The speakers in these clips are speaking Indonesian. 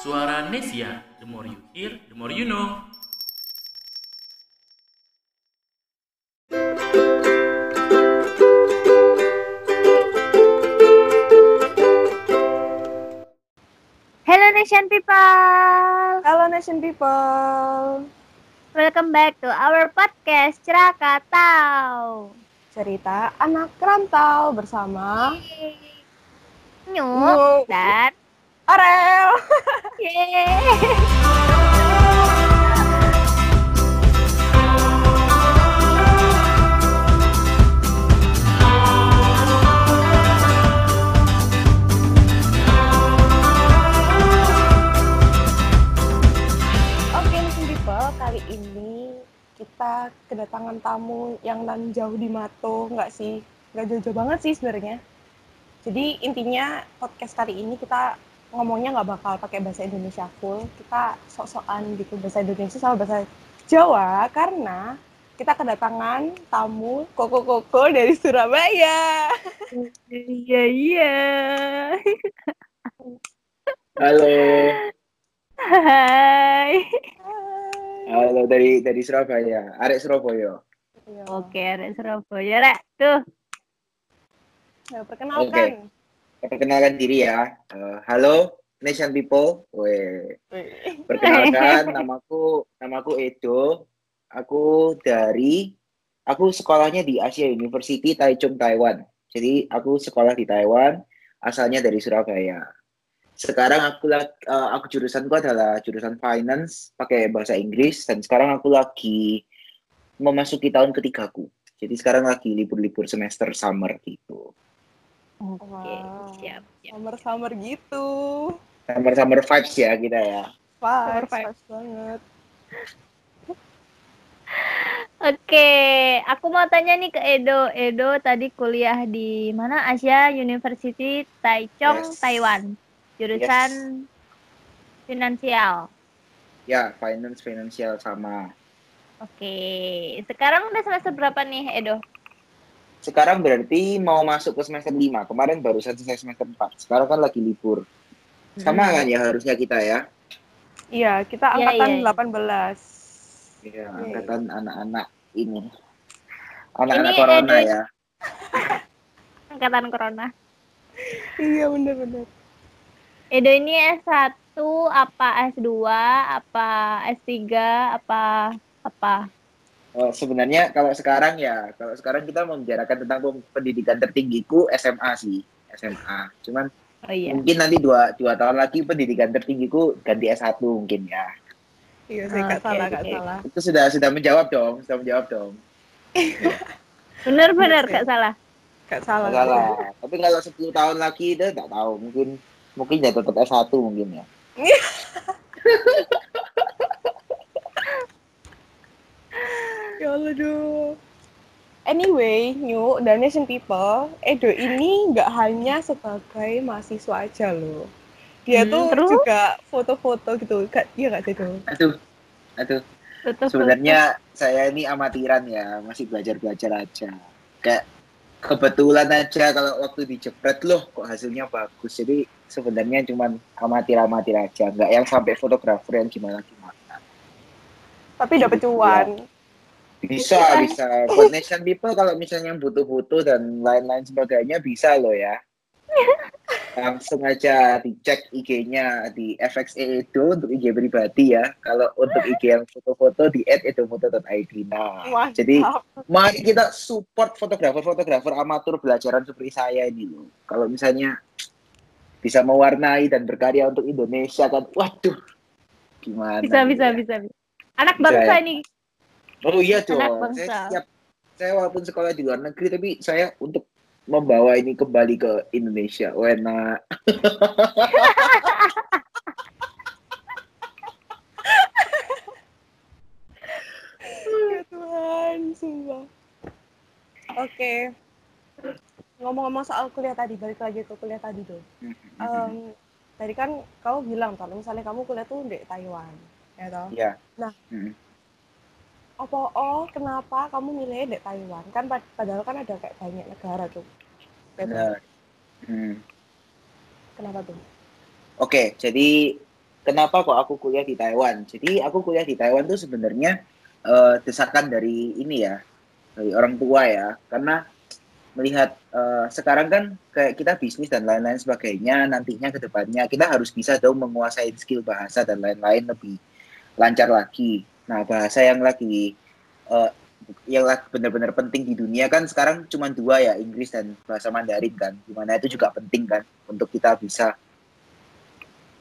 Suara Nesia, the more you hear, the more you know. Hello Nation people, Halo Nation People, welcome back to our podcast Cerakatau. cerita anak rantau bersama Nyu Nyu. dan People, kali ini kita kedatangan tamu yang nan jauh di Mato, nggak sih? Nggak jauh-jauh banget sih sebenarnya. Jadi intinya podcast kali ini kita ngomongnya nggak bakal pakai bahasa Indonesia full, kita sok-sokan gitu bahasa Indonesia sama bahasa Jawa karena kita kedatangan tamu koko-koko dari Surabaya. Iya iya. Halo, Hai. halo dari dari Surabaya, Arek Surabaya. Iya. Oke, ada Surabaya rek. Tuh. Nah, perkenalkan. Perkenalkan diri ya. Eh, halo, Nation People. Weh, perkenalkan namaku namaku Edo. Aku dari aku sekolahnya di Asia University Taichung Taiwan. Jadi aku sekolah di Taiwan, asalnya dari Surabaya. Sekarang aku eh, aku jurusanku adalah jurusan finance pakai bahasa Inggris dan sekarang aku lagi memasuki tahun ketigaku. Jadi sekarang lagi libur-libur semester summer gitu. Oke, Wow. siap, siap. Summer-summer gitu. Summer-summer vibes ya kita ya. Vibes, vibes. vibes banget. Oke, aku mau tanya nih ke Edo. Edo tadi kuliah di mana? Asia University Taichung, Yes. Taiwan. Jurusan finansial. Ya, finance finansial sama. Oke, sekarang udah semester berapa nih, Edo? Sekarang berarti mau masuk ke semester 5. Kemarin baru selesai semester 4. Sekarang kan lagi libur. Sama Hmm. kan ya harusnya kita ya. Iya, kita Iya, angkatan iya. 18. Iya, angkatan anak-anak ini. Anak-anak corona ya. Angkatan Corona. Iya, bener-bener. Edo ini S1 apa S2 apa S3 apa apa? Oh, sebenarnya kalau sekarang ya, kalau sekarang kita membicarakan tentang pendidikan tertinggiku SMA sih, SMA. Cuman Oh iya. mungkin nanti dua, dua tahun lagi pendidikan tertinggiku ganti S1 mungkin ya. Iya, saya nggak Oke, salah, nggak oke. salah. Itu sudah sudah menjawab dong, sudah menjawab dong. Bener-bener Oke. gak salah. Nggak salah. Nggak salah. Tapi kalau 10 tahun lagi itu nggak tahu, mungkin mungkin ya tetap S1 mungkin ya. Ya Allah, duh. Anyway, New Nation People, Edo ini nggak hanya sebagai mahasiswa aja loh. Dia Hmm, tuh terus? juga foto-foto gitu. Kak, iya nggak sih, Do? Aduh, aduh. Sebenarnya saya ini amatiran ya, masih belajar-belajar aja. Kayak kebetulan aja kalau waktu dijepret loh kok hasilnya bagus. Jadi sebenarnya cuman amatir-amatir aja, nggak yang sampai fotografer yang gimana-gimana. Tapi dapat cuan. Bisa, bisa. Buat Nation People kalau misalnya butuh-butuh dan lain-lain sebagainya bisa loh ya. Langsung aja dicek IG-nya di FXE Edo untuk IG pribadi ya. Kalau untuk IG yang foto-foto di @edofoto.id. Nah, jadi mari kita support fotografer-fotografer amatur belajaran seperti saya ini loh. Kalau misalnya bisa mewarnai dan berkarya untuk Indonesia kan, waduh, gimana? Bisa, nih bisa, ya? bisa, bisa. Anak bangsa ya? ini. Oh iya dong. Saya siap. Saya walaupun sekolah di luar negeri tapi saya untuk membawa ini kembali ke Indonesia. Wena. Ya Tuhan, sumpah. Oke. Ngomong-ngomong soal kuliah tadi, balik lagi ke kuliah tadi tuh. Em, tadi kan kamu bilang kalau misalnya kamu kuliah tuh di Taiwan, ya toh? Ya. Nah. Mm. Apa oh kenapa kamu milih di Taiwan? Kan pad- padahal kan ada kayak banyak negara tuh. Benar. Hmm. Kenapa tuh? Oke, jadi kenapa kok aku kuliah di Taiwan? Jadi aku kuliah di Taiwan tuh sebenarnya uh, desakan dari ini ya, dari orang tua ya, karena melihat uh, sekarang kan kayak kita bisnis dan lain-lain sebagainya nantinya ke depannya kita harus bisa dong menguasai skill bahasa dan lain-lain lebih lancar lagi. Nah bahasa yang lagi uh, yang benar-benar penting di dunia kan sekarang cuma dua ya Inggris dan bahasa Mandarin kan di mana itu juga penting kan untuk kita bisa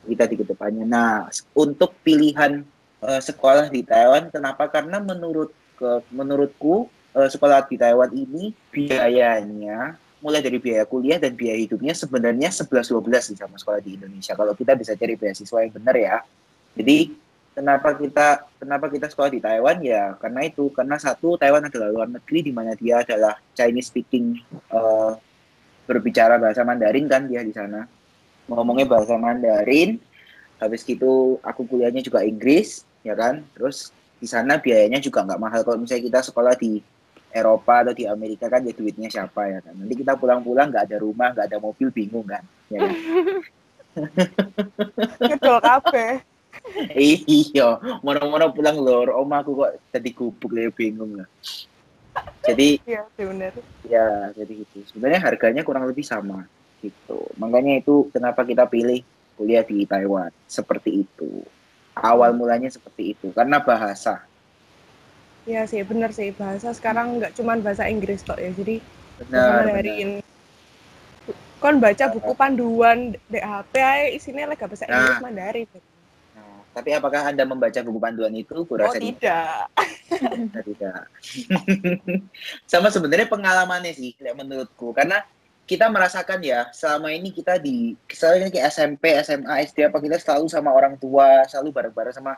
kita di ke depannya. Nah untuk pilihan uh, sekolah di Taiwan kenapa? Karena menurut ke, menurutku uh, sekolah di Taiwan ini biayanya mulai dari biaya kuliah dan biaya hidupnya sebenarnya 11-12 sama sekolah di Indonesia. Kalau kita bisa cari beasiswa yang benar ya. Jadi kenapa kita kenapa kita sekolah di Taiwan? Ya karena itu. Karena satu Taiwan adalah luar negeri di mana dia adalah Chinese speaking uh, berbicara bahasa Mandarin kan dia di sana. Ngomongnya bahasa Mandarin. Habis gitu aku kuliahnya juga Inggris ya kan? Terus di sana biayanya juga nggak mahal. Kalau misalnya kita sekolah di Eropa atau di Amerika kan ya duitnya siapa ya kan? Nanti kita pulang-pulang nggak ada rumah nggak ada mobil bingung kan? Ya kan? Betul kafe. iya mana-mana pulang lor om aku kok tadi gubuk ya bingung lah jadi Iya, benar. ya jadi gitu sebenarnya harganya kurang lebih sama gitu makanya itu kenapa kita pilih kuliah di Taiwan seperti itu awal mulanya seperti itu karena bahasa Iya sih, benar sih. Bahasa sekarang nggak cuma bahasa Inggris toh ya. Jadi benar. Mandarin. Kon baca buku panduan DHP aja isinya lagi bahasa Nah. Inggris Mandarin. Tapi apakah anda membaca buku panduan itu Oh kurasa tidak. tidak tidak sama sebenarnya pengalamannya sih kayak menurutku karena kita merasakan ya selama ini kita di misalnya kayak SMP SMA SD apa kita selalu sama orang tua selalu bareng-bareng sama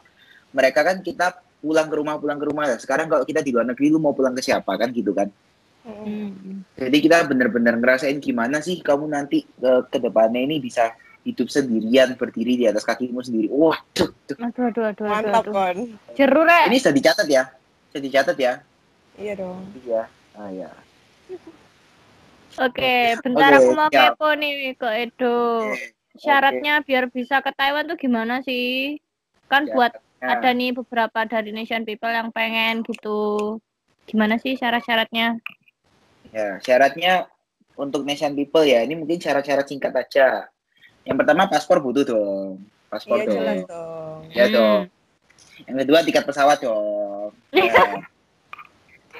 mereka kan kita pulang ke rumah pulang ke rumah ya sekarang kalau kita di luar negeri lu mau pulang ke siapa kan gitu kan Mm. Hmm. jadi kita bener-bener ngerasain gimana sih kamu nanti ke, ke depannya ini bisa hidup sendirian berdiri di atas kakimu sendiri wah tuh, tuh. Aduh, aduh, aduh, aduh, Mantap aduh. kon. Jeru, Rek. ini sudah dicatat ya sudah dicatat ya Iya dong. iya ah ya Oke, bentar Oke, aku mau siap. kepo nih ke Edo. Syaratnya biar bisa ke Taiwan tuh gimana sih? Kan buat Nah, ada nih beberapa dari Nation People yang pengen gitu. Gimana sih syarat-syaratnya? Ya, syaratnya untuk nation people ya, ini mungkin syarat-syarat singkat aja. Yang pertama paspor butuh dong. Paspor Iya dong. jelas dong. Ya Hmm. dong. Yang kedua tiket pesawat dong. Ya.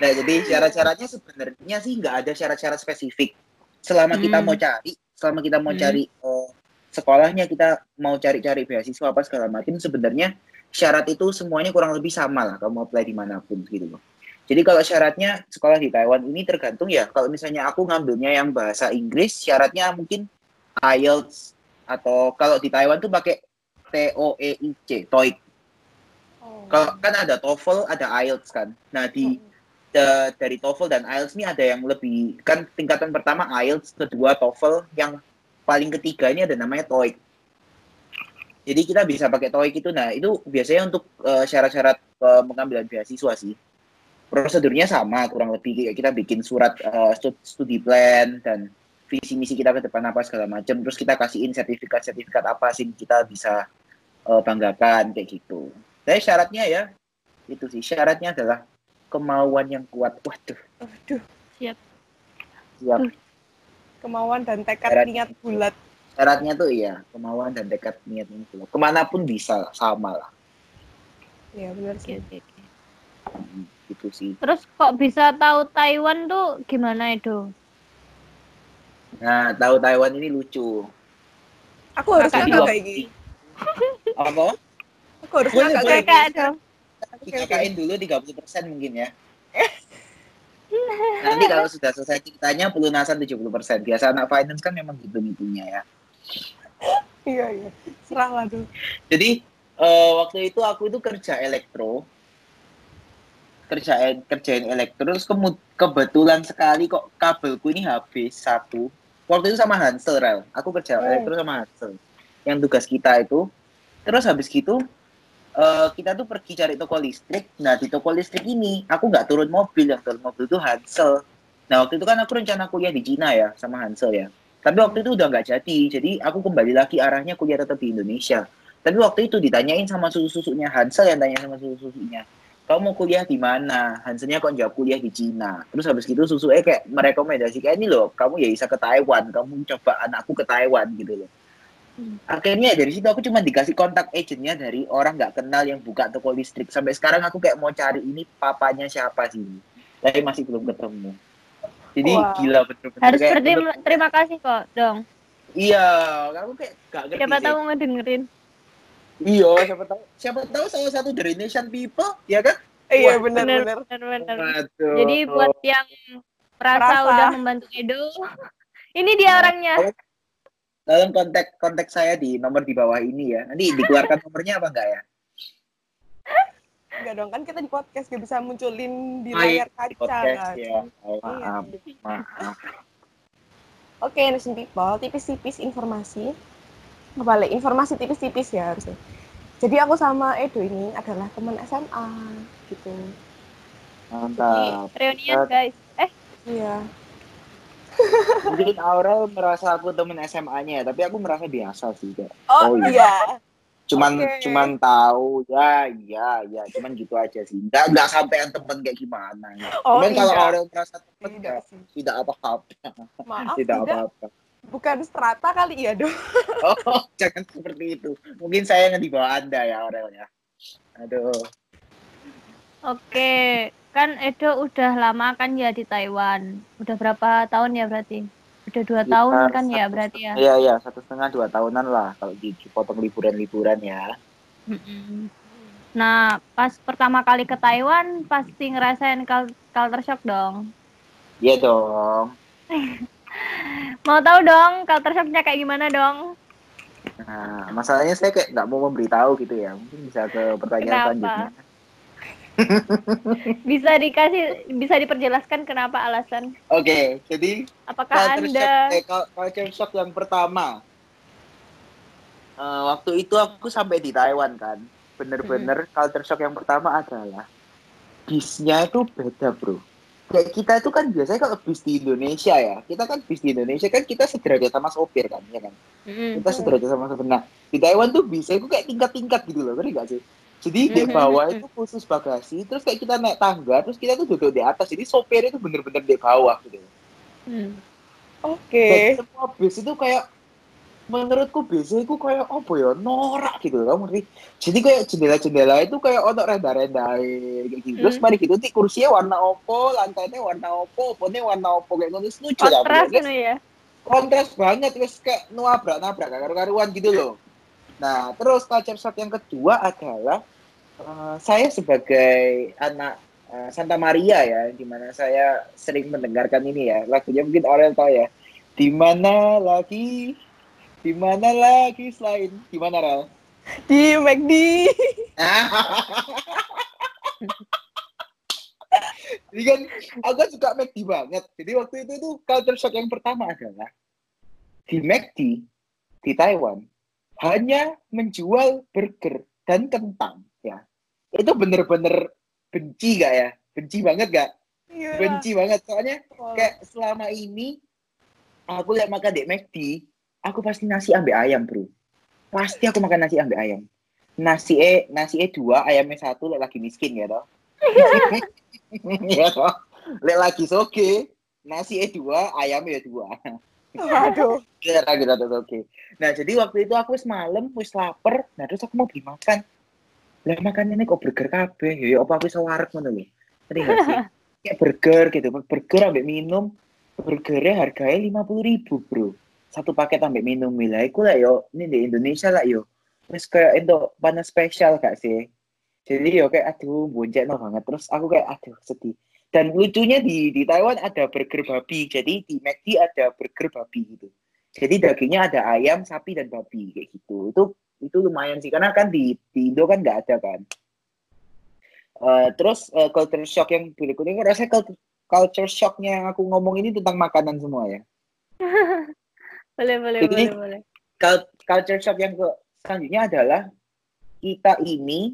Nah, jadi syarat-syaratnya sebenarnya sih nggak ada syarat-syarat spesifik. Selama kita Hmm. mau cari, selama kita mau Hmm. cari eh, sekolahnya, kita mau cari-cari beasiswa apa segala macam, sebenarnya syarat itu semuanya kurang lebih sama lah kalau mau apply di mana pun gitu loh. Jadi kalau syaratnya sekolah di Taiwan ini tergantung ya. Kalau misalnya aku ngambilnya yang bahasa Inggris, syaratnya mungkin IELTS atau kalau di Taiwan tuh pakai TOEIC, TOEIC. Oh. Kalau kan ada TOEFL, ada IELTS kan. Nah di da- dari TOEFL dan IELTS ini ada yang lebih kan tingkatan pertama IELTS, kedua TOEFL, yang paling ketiga ini ada namanya TOEIC. Jadi kita bisa pakai TOEIC itu. Nah itu biasanya untuk eh, syarat-syarat eh, pengambilan beasiswa sih. Prosedurnya sama kurang lebih kayak kita bikin surat stu- studi plan dan visi misi kita ke depan apa segala macam. Terus kita kasihin sertifikat-sertifikat apa sih kita bisa eh, banggakan kayak gitu. Tapi syaratnya ya itu sih syaratnya adalah kemauan yang kuat. Waduh, Aduh, siap. kemauan dan tekad Syarat- niat bulat. Syaratnya tuh iya kemauan dan dekat niat itu. Ke mana pun bisa sama lah. Iya benar sih. oke, oke. Hmm, Gitu sih. Terus kok bisa tahu Taiwan tuh gimana Edo? Nah, tahu Taiwan ini lucu. Aku harus Kakak dua- kayak gini. Apa? Aku harus Boleh, kakak boleh. kayak Kakak dong. Dikakain dulu 30% mungkin ya. Nanti kalau sudah selesai ceritanya pelunasan 70%. Biasa anak finance kan memang gitu ngitungnya ya. Iya iya. Serah tuh. Jadi eh, waktu itu aku itu kerja elektro, kerja kerjain elektro, terus kebetulan sekali kok kabelku ini habis satu. Waktu itu sama Hansel, Rel. Aku kerja Oh. elektro sama Hansel. Yang tugas kita itu. Terus habis gitu, eh, kita tuh pergi cari toko listrik. Nah, di toko listrik ini, aku nggak turun mobil. Yang turun mobil itu Hansel. Nah, waktu itu kan aku rencana kuliah di Cina ya, sama Hansel ya. Tapi waktu itu udah nggak jadi. Jadi aku kembali lagi arahnya kuliah tetap di Indonesia. Tapi waktu itu ditanyain sama susu-susunya Hansel yang tanya sama susu-susunya. Kamu mau kuliah di mana? Hanselnya kok jawab kuliah di Cina. Terus habis gitu susu eh kayak merekomendasi kayak ini loh, kamu ya bisa ke Taiwan, kamu coba anakku ke Taiwan gitu loh. Hmm. Akhirnya dari situ aku cuma dikasih kontak agentnya dari orang nggak kenal yang buka toko listrik. Sampai sekarang aku kayak mau cari ini papanya siapa sih. Tapi masih belum ketemu. Jadi Wah. gila bener-bener. Harus kayak berterima bener- terima kasih kok dong. Iya, aku kayak gak ngerti Siapa tahu ngedengerin. Iya, siapa tahu siapa tahu salah satu dari Nation People, ya kan? Iya Wah, benar Bener, benar. bener, bener. Waduh. Jadi buat yang merasa Merasa. udah membantu Edo, ini dia Nah, orangnya. Tolong kontak kontak saya di nomor di bawah ini ya. Nanti dikeluarkan nomornya apa enggak ya? Enggak dong kan kita di podcast gak bisa munculin di iya, layar kaca. Di podcast kan. ya. Oh, Iya. maaf, maaf. Oke, Nation People, tipis-tipis informasi. Kembali, informasi tipis-tipis ya harusnya. Jadi aku sama Edo ini adalah teman SMA gitu. Mantap. Reunian guys. Eh, Iya. Mungkin Aurel merasa aku temen SMA-nya ya, tapi aku merasa biasa sih kayak. Oh, Oh, iya. iya. Cuman Oke. cuman tahu ya, iya, ya, cuman gitu aja sih. Enggak enggak sampai yang temen kayak gimana. Oh, cuman kalau tidak. Aurel merasa temen Tidak ya, sih. tidak apa-apa. Maaf, tidak tidak. apa-apa. Bukan strata kali ya, dong. Oh, jangan seperti itu. Mungkin saya yang di bawah Anda ya, Aurel ya. Aduh. oke. Kan Edo udah lama kan ya di Taiwan. Udah berapa tahun ya berarti? Udah dua Sekitar tahun kan ya berarti ya? Iya, iya, satu setengah dua tahunan lah kalau di- dipotong liburan-liburan ya. Nah, pas pertama kali ke Taiwan pasti ngerasain cul- culture shock dong. Iya dong. Mau tahu dong culture shocknya kayak gimana dong? Nah, masalahnya saya kayak nggak mau memberitahu gitu ya. Mungkin bisa ke pertanyaan Kenapa? selanjutnya. Bisa dikasih, bisa diperjelaskan kenapa alasan? Oke, jadi Apakah culture Anda shock, eh, cul- culture shock yang pertama. Eh, waktu itu aku sampai di Taiwan kan. Bener-bener culture shock yang pertama adalah bisnya itu beda bro. Kayak kita itu kan biasanya kalau bis di Indonesia ya, kita kan bis di Indonesia kan kita sederajat sama sopir kan, ya kan? Mm-mm. kita sederajat sama sopir. Nah, di Taiwan tuh bisa itu kayak tingkat-tingkat gitu loh, ngerti gak sih? Jadi di bawah itu khusus bagasi, terus kayak kita naik tangga, terus kita tuh duduk di atas, jadi sopir itu bener-bener di bawah gitu. Hmm. Oke. Dan semua bis itu kayak menurutku biasanya itu kayak apa ya norak gitu kamu ngerti? Jadi kayak jendela-jendela itu kayak ono renda-renda kayak gitu. Terus Hmm. mari gitu nanti kursinya warna opo lantainya warna opo oponnya warna opo kayak gitu lucu lah Kontras gitu ya. kontras banget terus kayak nabrak-nabrak gak karu-karuan gitu loh. Nah terus culture shock yang kedua adalah eh, saya sebagai anak eh, Santa Maria ya di mana saya sering mendengarkan ini ya lagunya mungkin orang tahu ya. Di mana lagi di mana lagi selain di mana Rel? Di McD. Jadi kan aku suka McD banget. Jadi waktu itu tuh culture shock yang pertama adalah di McD di Taiwan hanya menjual burger dan kentang ya. Itu bener-bener benci gak ya? Benci banget gak? Iya. Benci banget soalnya kayak selama ini aku lihat makan di McD, aku pasti nasi ambek ayam, Bro. Pasti aku makan nasi ambek ayam. Nasi e nasi e dua, ayamnya satu, lek lagi miskin ya toh. ya toh. Lek lagi soge, nasi e dua, ayamnya dua. Waduh. Ya lagi satu oke. Nah, jadi waktu itu aku semalam wis lapar, nah terus aku mau beli makan. Lah makan ini kok burger kabeh, ya apa aku iso wareg ngono lho. Ngerti gak sih? Kayak burger gitu, burger ambek minum, burgernya harganya lima puluh ribu bro. Satu paket ambek minum, lah iku lah yo, ini di Indonesia lah yo. Terus kayak itu panas spesial gak sih? Jadi yo kayak aduh boncekno banget. Terus aku kayak aduh sedih. Dan lucunya di di Taiwan ada burger babi. Jadi di McD ada burger babi gitu. Jadi dagingnya ada ayam, sapi dan babi kayak gitu. Itu itu lumayan sih karena kan di di Indo kan nggak ada kan. Eh, terus eh, culture shock yang berikutnya rasanya culture, culture shocknya yang aku ngomong ini tentang makanan semua ya. Boleh, boleh, Jadi- boleh, boleh. Cul- culture shock yang ke selanjutnya adalah kita ini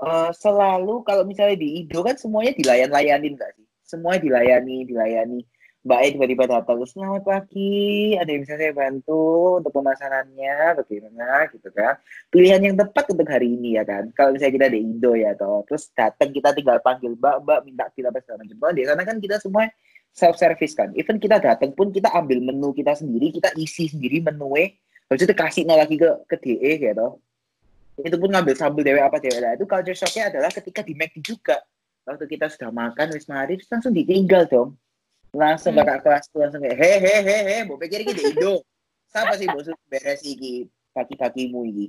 eh, selalu kalau misalnya di Indo kan semuanya dilayan-layanin nggak sih? Semuanya dilayani, dilayani. Mbak E tiba-tiba datang, selamat pagi, ada yang bisa saya bantu untuk pemasarannya, bagaimana gitu kan. Pilihan yang tepat untuk hari ini ya kan. Kalau misalnya kita di Indo ya toh, terus datang kita tinggal panggil Mbak, Mbak minta kita apa segala macam. Di sana kan kita semua self service kan. Even kita datang pun kita ambil menu kita sendiri, kita isi sendiri menu habis itu kasih lagi ke ke DE toh. Itu pun ngambil sambal dewe apa dewe lah. Itu culture shocknya adalah ketika di McD juga. Waktu kita sudah makan, wis mari, terus langsung ditinggal dong langsung hmm. kakak kelas tuh langsung kayak he he he he mau pikir ini Indo siapa sih bos beres iki kaki-kakimu iki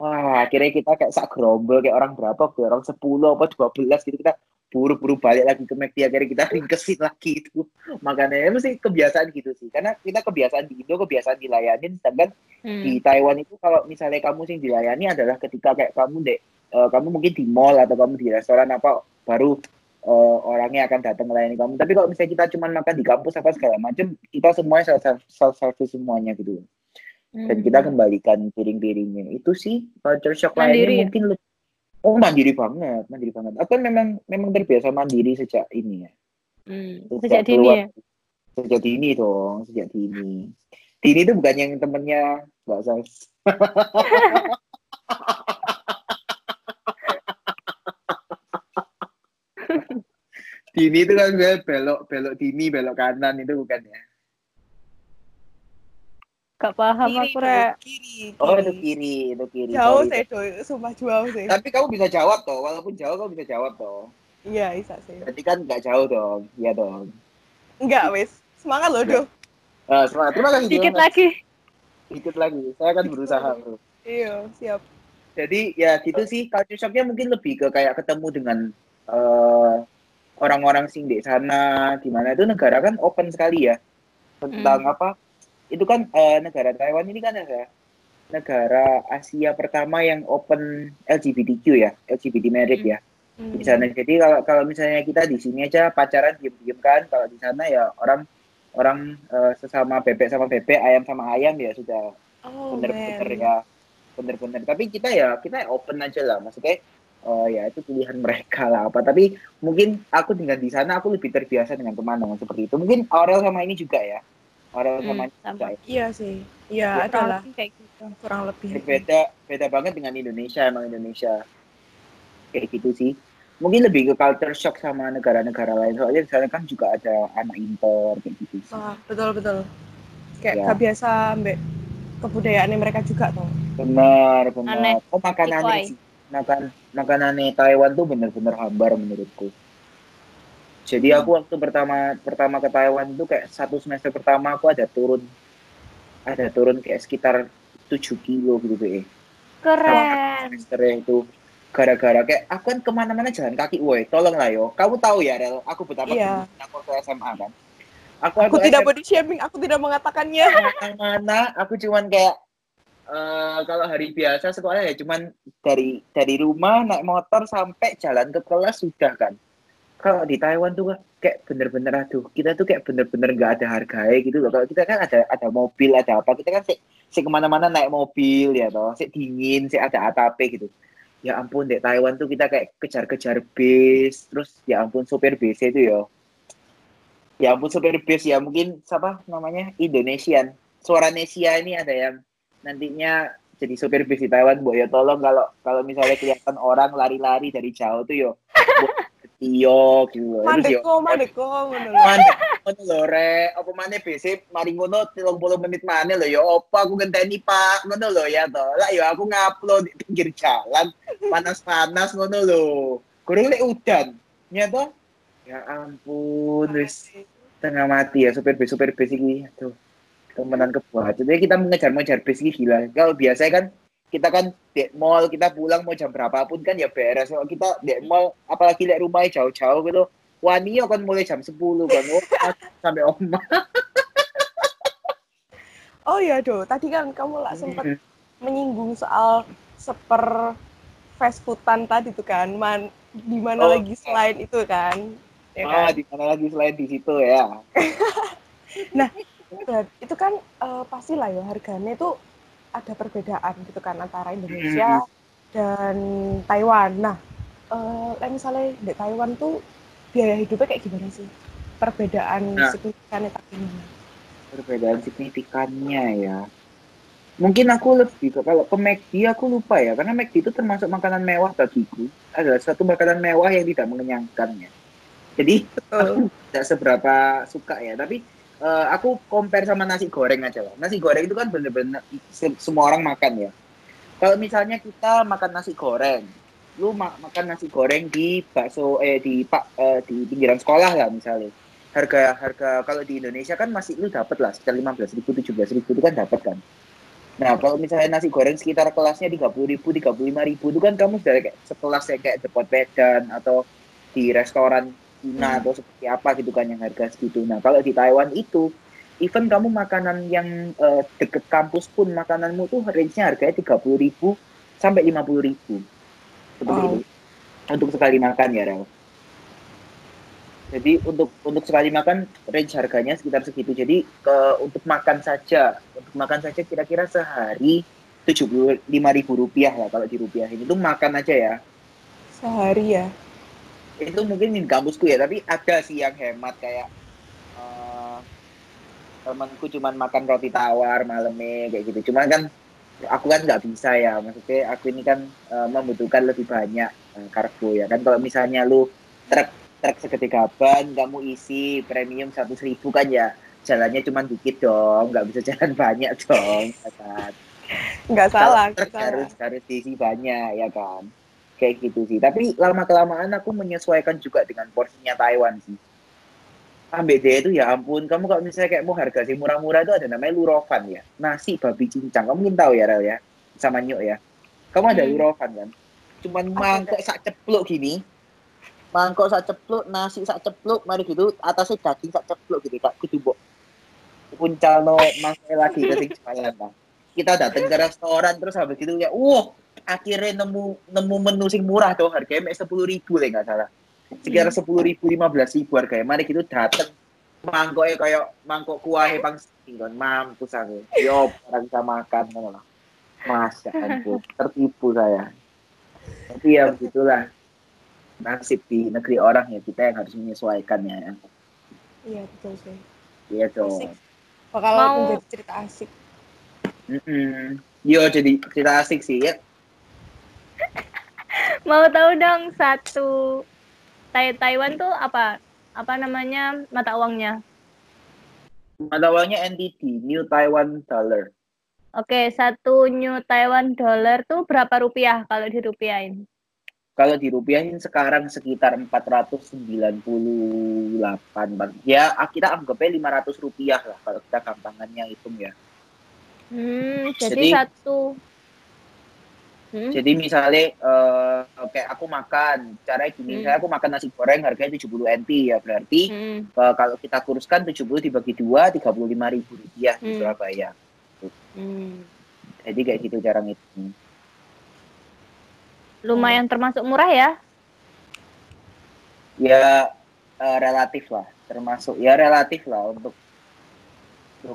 wah akhirnya kita kayak sak gerombol kayak orang berapa kayak orang sepuluh apa dua belas gitu kita buru-buru balik lagi ke McD akhirnya kita ringkesin lagi itu makanya itu sih kebiasaan gitu sih karena kita kebiasaan di Indo kebiasaan dilayanin sedangkan hmm. di Taiwan itu kalau misalnya kamu sih dilayani adalah ketika kayak kamu dek uh, kamu mungkin di mall atau kamu di restoran apa baru uh, orangnya akan datang melayani kamu. Tapi kalau misalnya kita cuma makan di kampus apa segala macam, kita semuanya self self service semuanya gitu. Dan kita hmm. kembalikan piring-piringnya. Itu sih culture shock lainnya ya? mungkin lebih Oh mandiri banget, mandiri banget. Aku kan memang memang terbiasa mandiri sejak ini ya. Hmm. Sejak, sejak dini ya. Sejak dini dong, sejak dini. Dini itu bukan yang temennya Mbak Sas. Dini itu kan gue belok belok Dini belok kanan itu bukan ya? Gak paham kiri, aku re. Kiri, Oh itu kiri, itu kiri. Jauh sih, coy. Sumpah jauh sih. Tapi kamu bisa jawab toh, walaupun jauh kamu bisa jawab toh. Iya, bisa sih. Berarti kan nggak jauh dong, iya dong. Enggak, wes. Semangat loh, Do. Uh, semangat. Terima kasih. Sedikit lagi. Sedikit lagi. Saya akan berusaha, bro. Iya, siap. Jadi ya gitu sih, culture shocknya mungkin lebih ke kayak ketemu dengan uh, orang-orang sing di sana di mana itu negara kan open sekali ya tentang hmm. apa itu kan uh, negara Taiwan ini kan ada negara Asia pertama yang open LGBTQ ya LGBT marriage ya. Hmm. di sana. Jadi kalau kalau misalnya kita di sini aja pacaran diem-diem kan. Kalau di sana ya orang orang uh, sesama bebek sama bebek ayam sama ayam ya sudah oh, bener-bener ya bener-bener. Tapi kita ya kita open aja lah. Maksudnya oh ya itu pilihan mereka lah apa. Tapi mungkin aku tinggal di sana aku lebih terbiasa dengan pemandangan seperti itu. Mungkin Aurel sama ini juga ya Hmm, sama ini juga ya? iya sih. Iya ya, adalah kayak gitu kurang lebih. Beda beda banget dengan Indonesia. Emang Indonesia kayak gitu sih. Mungkin lebih ke culture shock sama negara-negara lain. Soalnya di sana kan juga ada anak impor kayak gitu sih. Ah, betul betul. Kayak ya. gak biasa ambek kebudayaan mereka juga tuh benar benar. Aneh. oh makanannya sih. Makan makanannya Taiwan tuh bener-bener hambar menurutku. Jadi aku waktu pertama pertama ke Taiwan itu kayak satu semester pertama aku ada turun ada turun kayak sekitar 7 kilo gitu deh. Keren. Semester itu gara-gara kayak aku kan ke mana-mana jalan kaki, woi tolong lah yo. Kamu tahu ya Rel, aku betapa iya. aku ke SMA kan. Aku, aku, aku tidak body shaming, aku tidak mengatakannya. Mana, aku cuman kayak uh, kalau hari biasa sekolah ya cuman dari dari rumah naik motor sampai jalan ke kelas sudah kan kalau di Taiwan tuh kayak bener-bener aduh kita tuh kayak bener-bener nggak ada harganya gitu loh. Kalau kita kan ada ada mobil ada apa kita kan sih si ke mana-mana naik mobil ya toh si dingin si ada atap gitu. Ya ampun di Taiwan tuh kita kayak kejar-kejar bis terus ya ampun sopir bis itu ya. Ya ampun sopir bis ya mungkin siapa namanya? Indonesian. Suara Nesia ini ada yang nantinya jadi sopir bis di Taiwan, Bu, ya tolong kalau kalau misalnya kelihatan orang lari-lari dari jauh tuh yo iyo gitu loh. Mandeko, mandeko ngono lho. Mandeko lho re, apa maneh BC mari ngono 30 menit maneh lho ya apa aku ngenteni Pak ngono lho ya to. Lah ya aku ngupload di pinggir jalan panas-panas ngono lho. Kurang lek udan. Nyata ya ampun wis tengah mati ya supir bis supir bis iki. Aduh temenan kebuat. Jadi kita mengejar-mengejar bis gila. Kalau biasa kan kita kan di mall kita pulang mau jam berapapun kan ya beres. Kalau kita di mall apalagi lihat rumahnya jauh-jauh gitu. Wani kan mulai jam 10 kan oh, sampai oma. oh iya do, tadi kan kamu lah sempat menyinggung soal seper fast foodan tadi tuh kan, man di mana oh, lagi selain itu kan? Ya ah, kan? di mana lagi selain di situ ya. nah, itu kan uh, pastilah ya harganya itu ada perbedaan gitu kan antara Indonesia mm-hmm. dan Taiwan. Nah, uh, misalnya di Taiwan tuh biaya hidupnya kayak gimana sih? Perbedaan nah, signifikannya tak gimana? Perbedaan signifikannya ya. Mungkin aku lebih ke kalau ke McD aku lupa ya, karena McD itu termasuk makanan mewah bagiku. Adalah satu makanan mewah yang tidak mengenyangkan ya. Jadi aku tidak seberapa suka ya, tapi uh, aku compare sama nasi goreng aja lah. Nasi goreng itu kan bener-bener se- semua orang makan ya. Kalau misalnya kita makan nasi goreng, lu ma makan nasi goreng di bakso eh di pak eh, di pinggiran sekolah lah misalnya. Harga harga kalau di Indonesia kan masih lu dapat lah sekitar lima belas ribu tujuh belas ribu itu kan dapat kan. Nah kalau misalnya nasi goreng sekitar kelasnya tiga puluh ribu tiga puluh lima ribu itu kan kamu sudah kayak sekelas kayak Depot Medan atau di restoran Cina atau seperti apa gitu kan yang harga segitu. Nah kalau di Taiwan itu even kamu makanan yang uh, deket kampus pun makananmu tuh range-nya harganya tiga puluh ribu sampai lima puluh ribu seperti Wow. itu untuk sekali makan ya Rel. Jadi untuk untuk sekali makan range harganya sekitar segitu. Jadi ke untuk makan saja untuk makan saja kira-kira sehari tujuh puluh lima ribu rupiah lah kalau di rupiah ini tuh makan aja ya. Sehari ya. Itu mungkin di kampusku ya tapi ada sih yang hemat kayak eh, temanku cuman makan roti tawar malamnya kayak gitu. Cuman kan aku kan nggak bisa ya maksudnya aku ini kan eh, membutuhkan lebih banyak eh, karbo ya. Kan kalau misalnya lu truk truk segede gaban kamu isi premium satu ribu kan ya jalannya cuma dikit dong nggak bisa jalan banyak dong ya kan? Nggak salah, salah. harus harus diisi banyak ya kan kayak gitu sih tapi lama kelamaan aku menyesuaikan juga dengan porsinya Taiwan sih Ambek dia itu ya ampun, kamu kalau misalnya kayak mau harga sih murah-murah itu ada namanya lurofan ya. Nasi babi cincang, kamu mungkin tahu ya Rel ya, sama Nyuk ya. Kamu ada Hmm. lurofan kan? Cuman mangkok sak cepluk gini, mangkok sak cepluk, nasi sak cepluk, mari gitu, atasnya daging sak cepluk gitu, tak kudu mbok. Puncal no mangkok lagi ke sing jualan lah. Kita datang ke restoran terus habis itu ya, wah akhirnya nemu nemu menu sing murah tuh harganya sepuluh ribu lah nggak salah. Sekitar sepuluh ribu lima belas ribu harganya. Mari gitu dateng. Mangkoknya kayak mangkok kuahnya pang kan. Mampus aku. Yo orang bisa makan ngono lah. Masya ampun. Tertipu saya. Tapi ya begitulah. Nasib di negeri orang ya kita yang harus menyesuaikannya ya. Iya betul sih. iya dong Bakal Mau- menjadi cerita asik. Mm-mm. yo jadi cerita asik sih ya Mau tahu dong satu Tai Taiwan tuh apa? Apa namanya mata uangnya? mata uangnya NTD New Taiwan Dollar Oke, satu New Taiwan dollar tuh berapa rupiah kalau dirupiahin? kalau dirupiahin sekarang sekitar 498 Bang. ya kita anggapnya 500 rupiah lah kalau kita gampangannya hitung ya Hmm, jadi, Jadi- satu Hmm? jadi misalnya eh, kayak aku makan caranya gini Hmm. saya aku makan nasi goreng harganya 70 NT ya berarti Hmm. eh, kalau kita kuruskan 70 dibagi dua 35 ribu rupiah di Hmm. Surabaya Hmm. jadi kayak gitu cara ngitung Lumayan termasuk murah ya? ya eh, relatif lah termasuk ya relatif lah untuk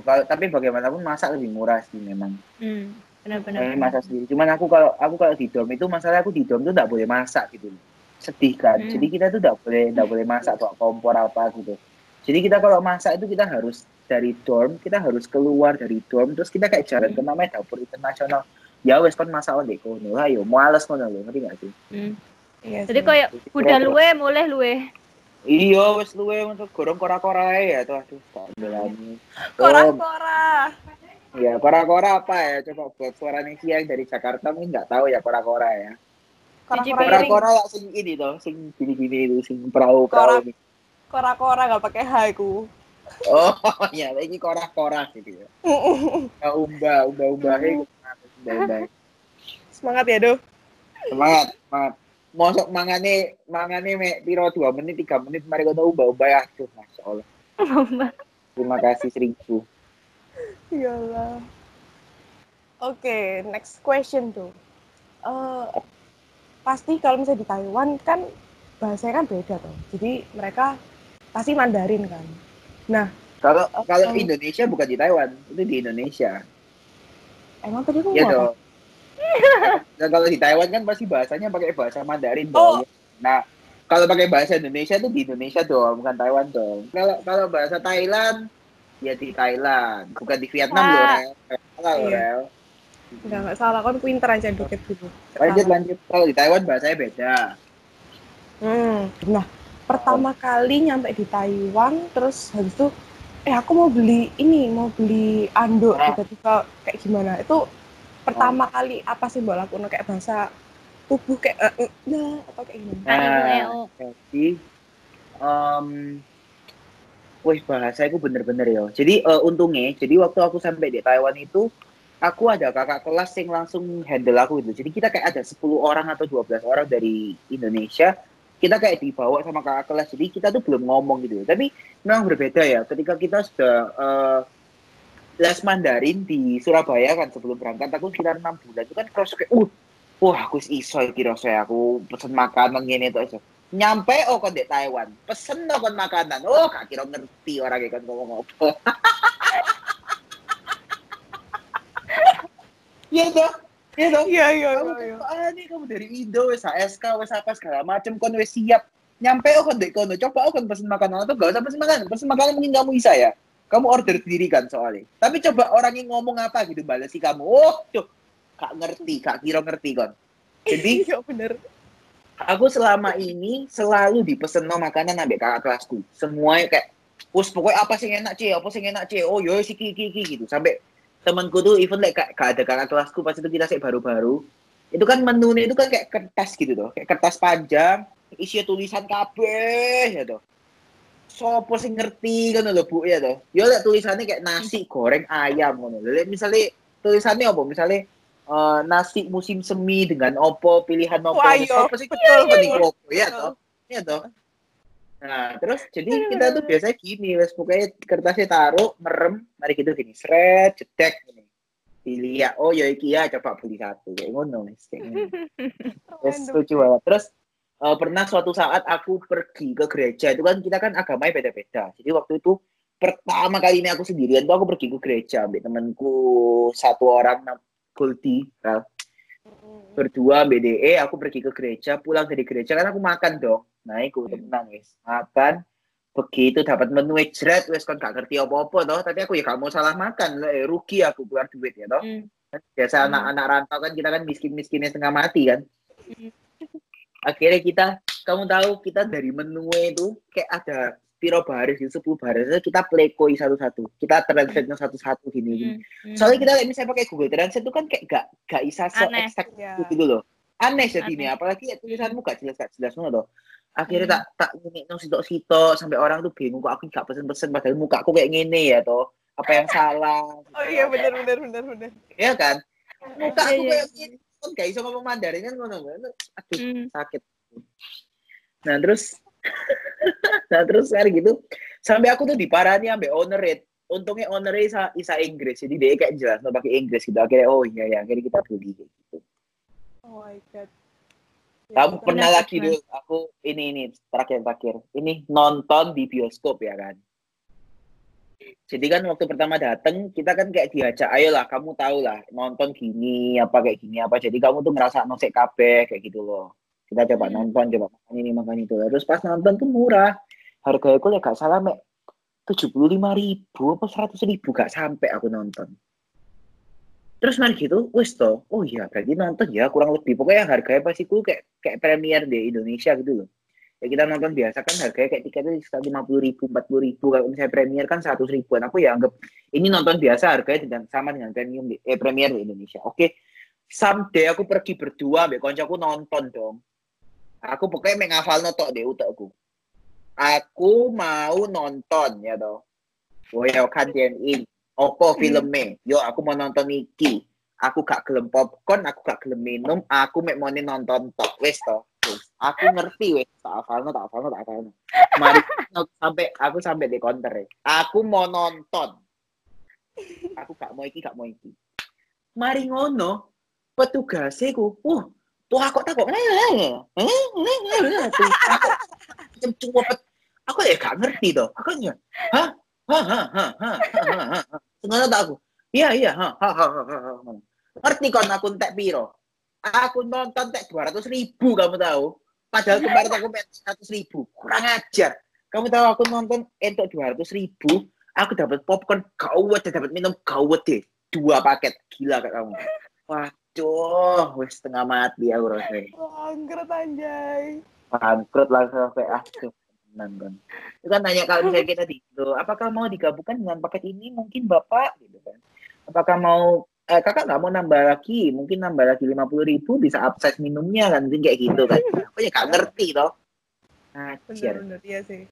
kalau- tapi bagaimanapun masak lebih murah sih memang Hmm. Benar-benar. Eh, masak sendiri. Cuman aku kalau aku kalau di dom itu masalah aku di dom itu nggak boleh masak gitu. Sedih kan. Hmm. Jadi kita tuh nggak boleh nggak boleh masak kok kompor apa gitu. Jadi kita kalau masak itu kita harus dari dorm, kita harus keluar dari dorm terus kita kayak jalan ke namanya dapur internasional. Ya wes kan masak on kono. Ayo, males kono lho, ngerti gak sih? Hmm. Iya Jadi kayak udah luwe mulai luwe. Iya, wes luwe untuk gorong kora-kora ya tuh aduh tak. Kora-kora. Ya kora-kora apa ya? Coba buat suara Nesia yang dari Jakarta mungkin nggak tahu ya kora-kora ya. Kora-kora lah sing ini toh, sing gini-gini itu, sing perahu-perahu. ini. Kora-kora nggak pakai H ku. Oh, ya, ini kora-kora gitu ya. Ya, umba, umba-umba, eh, umba-umba. Semangat ya, Do. Semangat, semangat. Mosok mangane, mangane me piro 2 menit, 3 menit, mari kono umba-umba ya. Aduh, Masya Allah. Terima kasih seribu. Iyalah. Oke, next question tuh. Eh, pasti kalau misalnya di Taiwan kan bahasanya kan beda tuh. Jadi mereka pasti Mandarin kan. Kalau kalau Oh. Indonesia bukan di Taiwan, itu di Indonesia. Emang tadi aku Iya ngomong apa? dong. Dan kalau di Taiwan kan pasti bahasanya pakai bahasa Mandarin Oh. dong. Nah, kalau pakai bahasa Indonesia tuh di Indonesia doang, bukan Taiwan dong. Kalau kalau bahasa Thailand ya di Thailand, bukan di Vietnam loh, Wah. Rel. Salah loh, Iya. Rel. Enggak, enggak salah. Kan pinter aja dikit dulu. Lanjut lanjut. Kalau di Taiwan bahasanya beda. Hmm. Nah, pertama kali nyampe di Taiwan, terus habis itu, eh aku mau beli ini, mau beli anduk, Ah. tiba-tiba kayak gimana? Itu pertama kali apa sih mbak lakukan kayak bahasa tubuh kayak eh, eh, nah atau kayak gimana? Nah, jadi um, wih bahasa itu bener-bener ya. Jadi eh, untungnya, jadi waktu aku sampai di Taiwan itu, aku ada kakak kelas yang langsung handle aku gitu. Jadi kita kayak ada 10 orang atau 12 orang dari Indonesia, kita kayak dibawa sama kakak kelas. Jadi kita tuh belum ngomong gitu. Tapi memang berbeda ya. Ketika kita sudah eh, les Mandarin di Surabaya kan sebelum berangkat aku sekitar enam bulan itu kan kerasa kayak uh wah aku iso iki rasanya aku pesen makanan gini tuh aja nyampe oh kon di Taiwan pesen no kon makanan oh gak kira ngerti orang kan ngomong apa Iya dong, iya dong. Iya iya Kamu iya. ah nih kamu dari Indo, wes ASK, wes apa segala macem, kon wes siap. Nyampe oh kon dek kono, coba oh kon pesen makanan atau gak usah pesen makanan, pesen makanan mungkin kamu bisa ya. Kamu order sendiri kan soalnya. Tapi coba orang yang ngomong apa gitu balesi kamu. Oh, tuh, gak ngerti, gak kira ngerti kon. Jadi Iya bener. Aku selama ini selalu dipesen no makanan ambek kakak kelasku. Semuanya kayak, Us pokoknya apa sih enak cie, apa sih enak cie, oh yo si kiki kiki gitu. Sampai temanku tuh even like gak, gak ada kakak kelasku pas itu kita sih baru-baru. Itu kan menunya itu kan kayak kertas gitu tuh, kayak kertas panjang, isi tulisan kabeh ya tuh. Sopo sih ngerti kan lho Bu ya tuh. Yo lek tulisannya kayak nasi goreng ayam lho. Lek misalnya tulisannya apa? Misalnya eh, nasi musim semi dengan opo pilihan opo. Wah, iya. Sopo sih betul iya, iya. opo ya toh. Iya toh. Nah, terus jadi kita tuh biasanya gini, wes pokoknya kertasnya taruh, merem, mari gitu gini, seret, cetek gini. Pilih ya, oh ya iki ya, coba beli satu. Kayak ngono, wes. Kayak. Terus lucu banget. Terus eh, pernah suatu saat aku pergi ke gereja, itu kan kita kan agamanya beda-beda. Jadi waktu itu pertama kali ini aku sendirian tuh aku pergi ke gereja, ambil temanku satu orang, nam- Goldie, Ralph berdua BDE aku pergi ke gereja pulang dari gereja kan aku makan dong. Naik aku tenang wis. Makan begitu dapat menu jeret wes kan gak ngerti apa-apa toh. Tapi aku ya gak mau salah makan eh, rugi aku keluar duit ya toh. Kan biasa Hmm. anak-anak rantau kan kita kan miskin-miskinnya setengah mati kan. Akhirnya kita kamu tahu kita dari menu itu kayak ada piro baris itu 10 baris kita plekoi satu-satu kita translate satu-satu gini gini Hmm. soalnya kita kayak misalnya pakai Google Translate itu kan kayak gak gak bisa se exact Iya. itu gitu loh aneh jadinya apalagi ya, tulisanmu gak jelas gak jelas loh akhirnya Hmm. tak tak ini nong sitok sitok sampai orang tuh bingung kok aku gak pesen-pesen padahal muka aku kayak gini ya toh apa yang salah Oh iya bener bener bener bener. ya kan muka Iya, aku iya. kayak gini kan gak bisa ngomong Mandarin kan ngono ngono. aduh Hmm. sakit nah terus nah terus hari gitu sampai aku tuh diparani sampai owner rate untungnya owner isa, isa Inggris jadi dia kayak jelas no pakai Inggris gitu. Akhirnya oh iya ya akhirnya kita beli gitu. Oh my god. Ya, kamu pernah lagi dulu aku ini ini terakhir terakhir ini nonton di bioskop ya kan? Jadi kan waktu pertama dateng kita kan kayak diajak ayolah kamu tahu lah nonton gini apa kayak gini apa. Jadi kamu tuh ngerasa nosek kabeh kayak gitu loh kita coba nonton coba makan ini makan itu. Terus pas nonton tuh murah. Harganya aku ya gak salah mek. Tujuh puluh lima ribu apa seratus ribu gak sampai aku nonton. Terus mari gitu wes toh oh iya berarti nonton ya kurang lebih. Pokoknya harganya pasti ku kayak kayak premier di Indonesia gitu loh. Ya kita nonton biasa kan harganya kayak tiketnya sekitar lima puluh ribu empat puluh ribu. Kalau misalnya premier kan seratus ribuan. Aku ya anggap ini nonton biasa harganya dengan sama dengan premium di, eh premier di Indonesia. Oke someday aku pergi berdua ambek koncoku nonton dong aku pokoknya mengafal notok deh utakku. Aku mau nonton ya toh. Oh ya kan in opo filmnya? Yo aku mau nonton iki. Aku gak gelem popcorn aku gak gelem minum aku mek mau nonton tok wes toh. Aku ngerti wes tak hafalno tak hafalno tak hafalno. Mari sampai aku sampai di counter ya. aku mau nonton. Aku gak mau iki gak mau iki. Mari ngono petugasnya ku uh tuh aku tak kok cepet aku ya gak ngerti toh. Aku ya hah? Hah hah hah hah hah tak aku? Iya iya hah hah hah hah ngerti kon aku entek piro? Aku nonton tek dua ratus ribu kamu tahu. Padahal kemarin aku seratus ribu, kurang ajar. Kamu tahu aku nonton entok dua ratus ribu, aku dapat popcorn dan dapat minum gawat deh, dua paket. Gila kamu. Waduh, wes setengah mati aku rasanya. Bangkrut anjay. Bangkrut langsung kayak aduh kan. Itu kan nanya kalau misalnya kita di Indo, apakah mau digabungkan dengan paket ini mungkin bapak gitu kan. Apakah mau eh, kakak nggak mau nambah lagi, mungkin nambah lagi lima puluh ribu bisa upsize minumnya kan, mungkin kayak gitu kan. Aku ya gak ngerti toh. Ajar, Bener-bener, iya sih.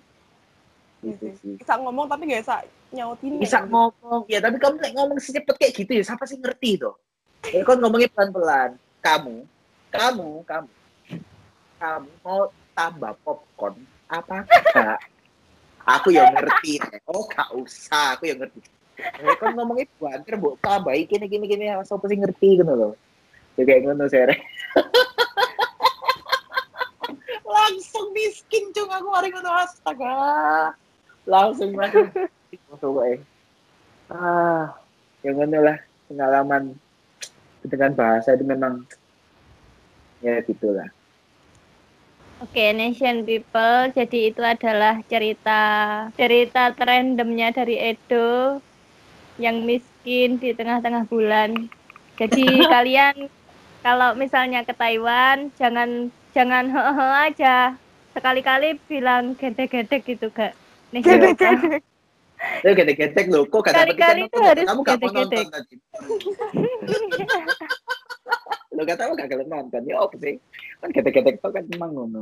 Iya gitu sih. Bisa ngomong tapi nggak bisa nyautin. Bisa ngomong, ya tapi kamu nek ngomong secepat kayak gitu ya, siapa sih ngerti toh? Kan ngomongnya pelan-pelan. Kamu, kamu, kamu, kamu mau tambah popcorn apa enggak? Aku yang ngerti. Oh, gak usah, aku yang ngerti. Ya kan ngomongnya banter, mbok tambah gini gini gini, siapa sih ngerti gitu loh. Ya kayak ngono sere. Langsung miskin cung aku hari ngono astaga. Langsung masuk masuk eh. Ah, yang ngono lah pengalaman dengan bahasa itu memang ya gitulah. Oke, Nation People. Jadi itu adalah cerita cerita randomnya dari Edo yang miskin di tengah-tengah bulan. Jadi kalian kalau misalnya ke Taiwan jangan jangan hehe aja. Sekali-kali bilang gede-gede gitu, Kak. Nation People. Lu gedek-gedek lo, kok dapet Kali-kali ikan itu nonton? harus Kamu mau nonton tadi. Lo gak tahu gak kalian nonton, ya apa sih? Kan gedek-gedek itu kan emang ngono.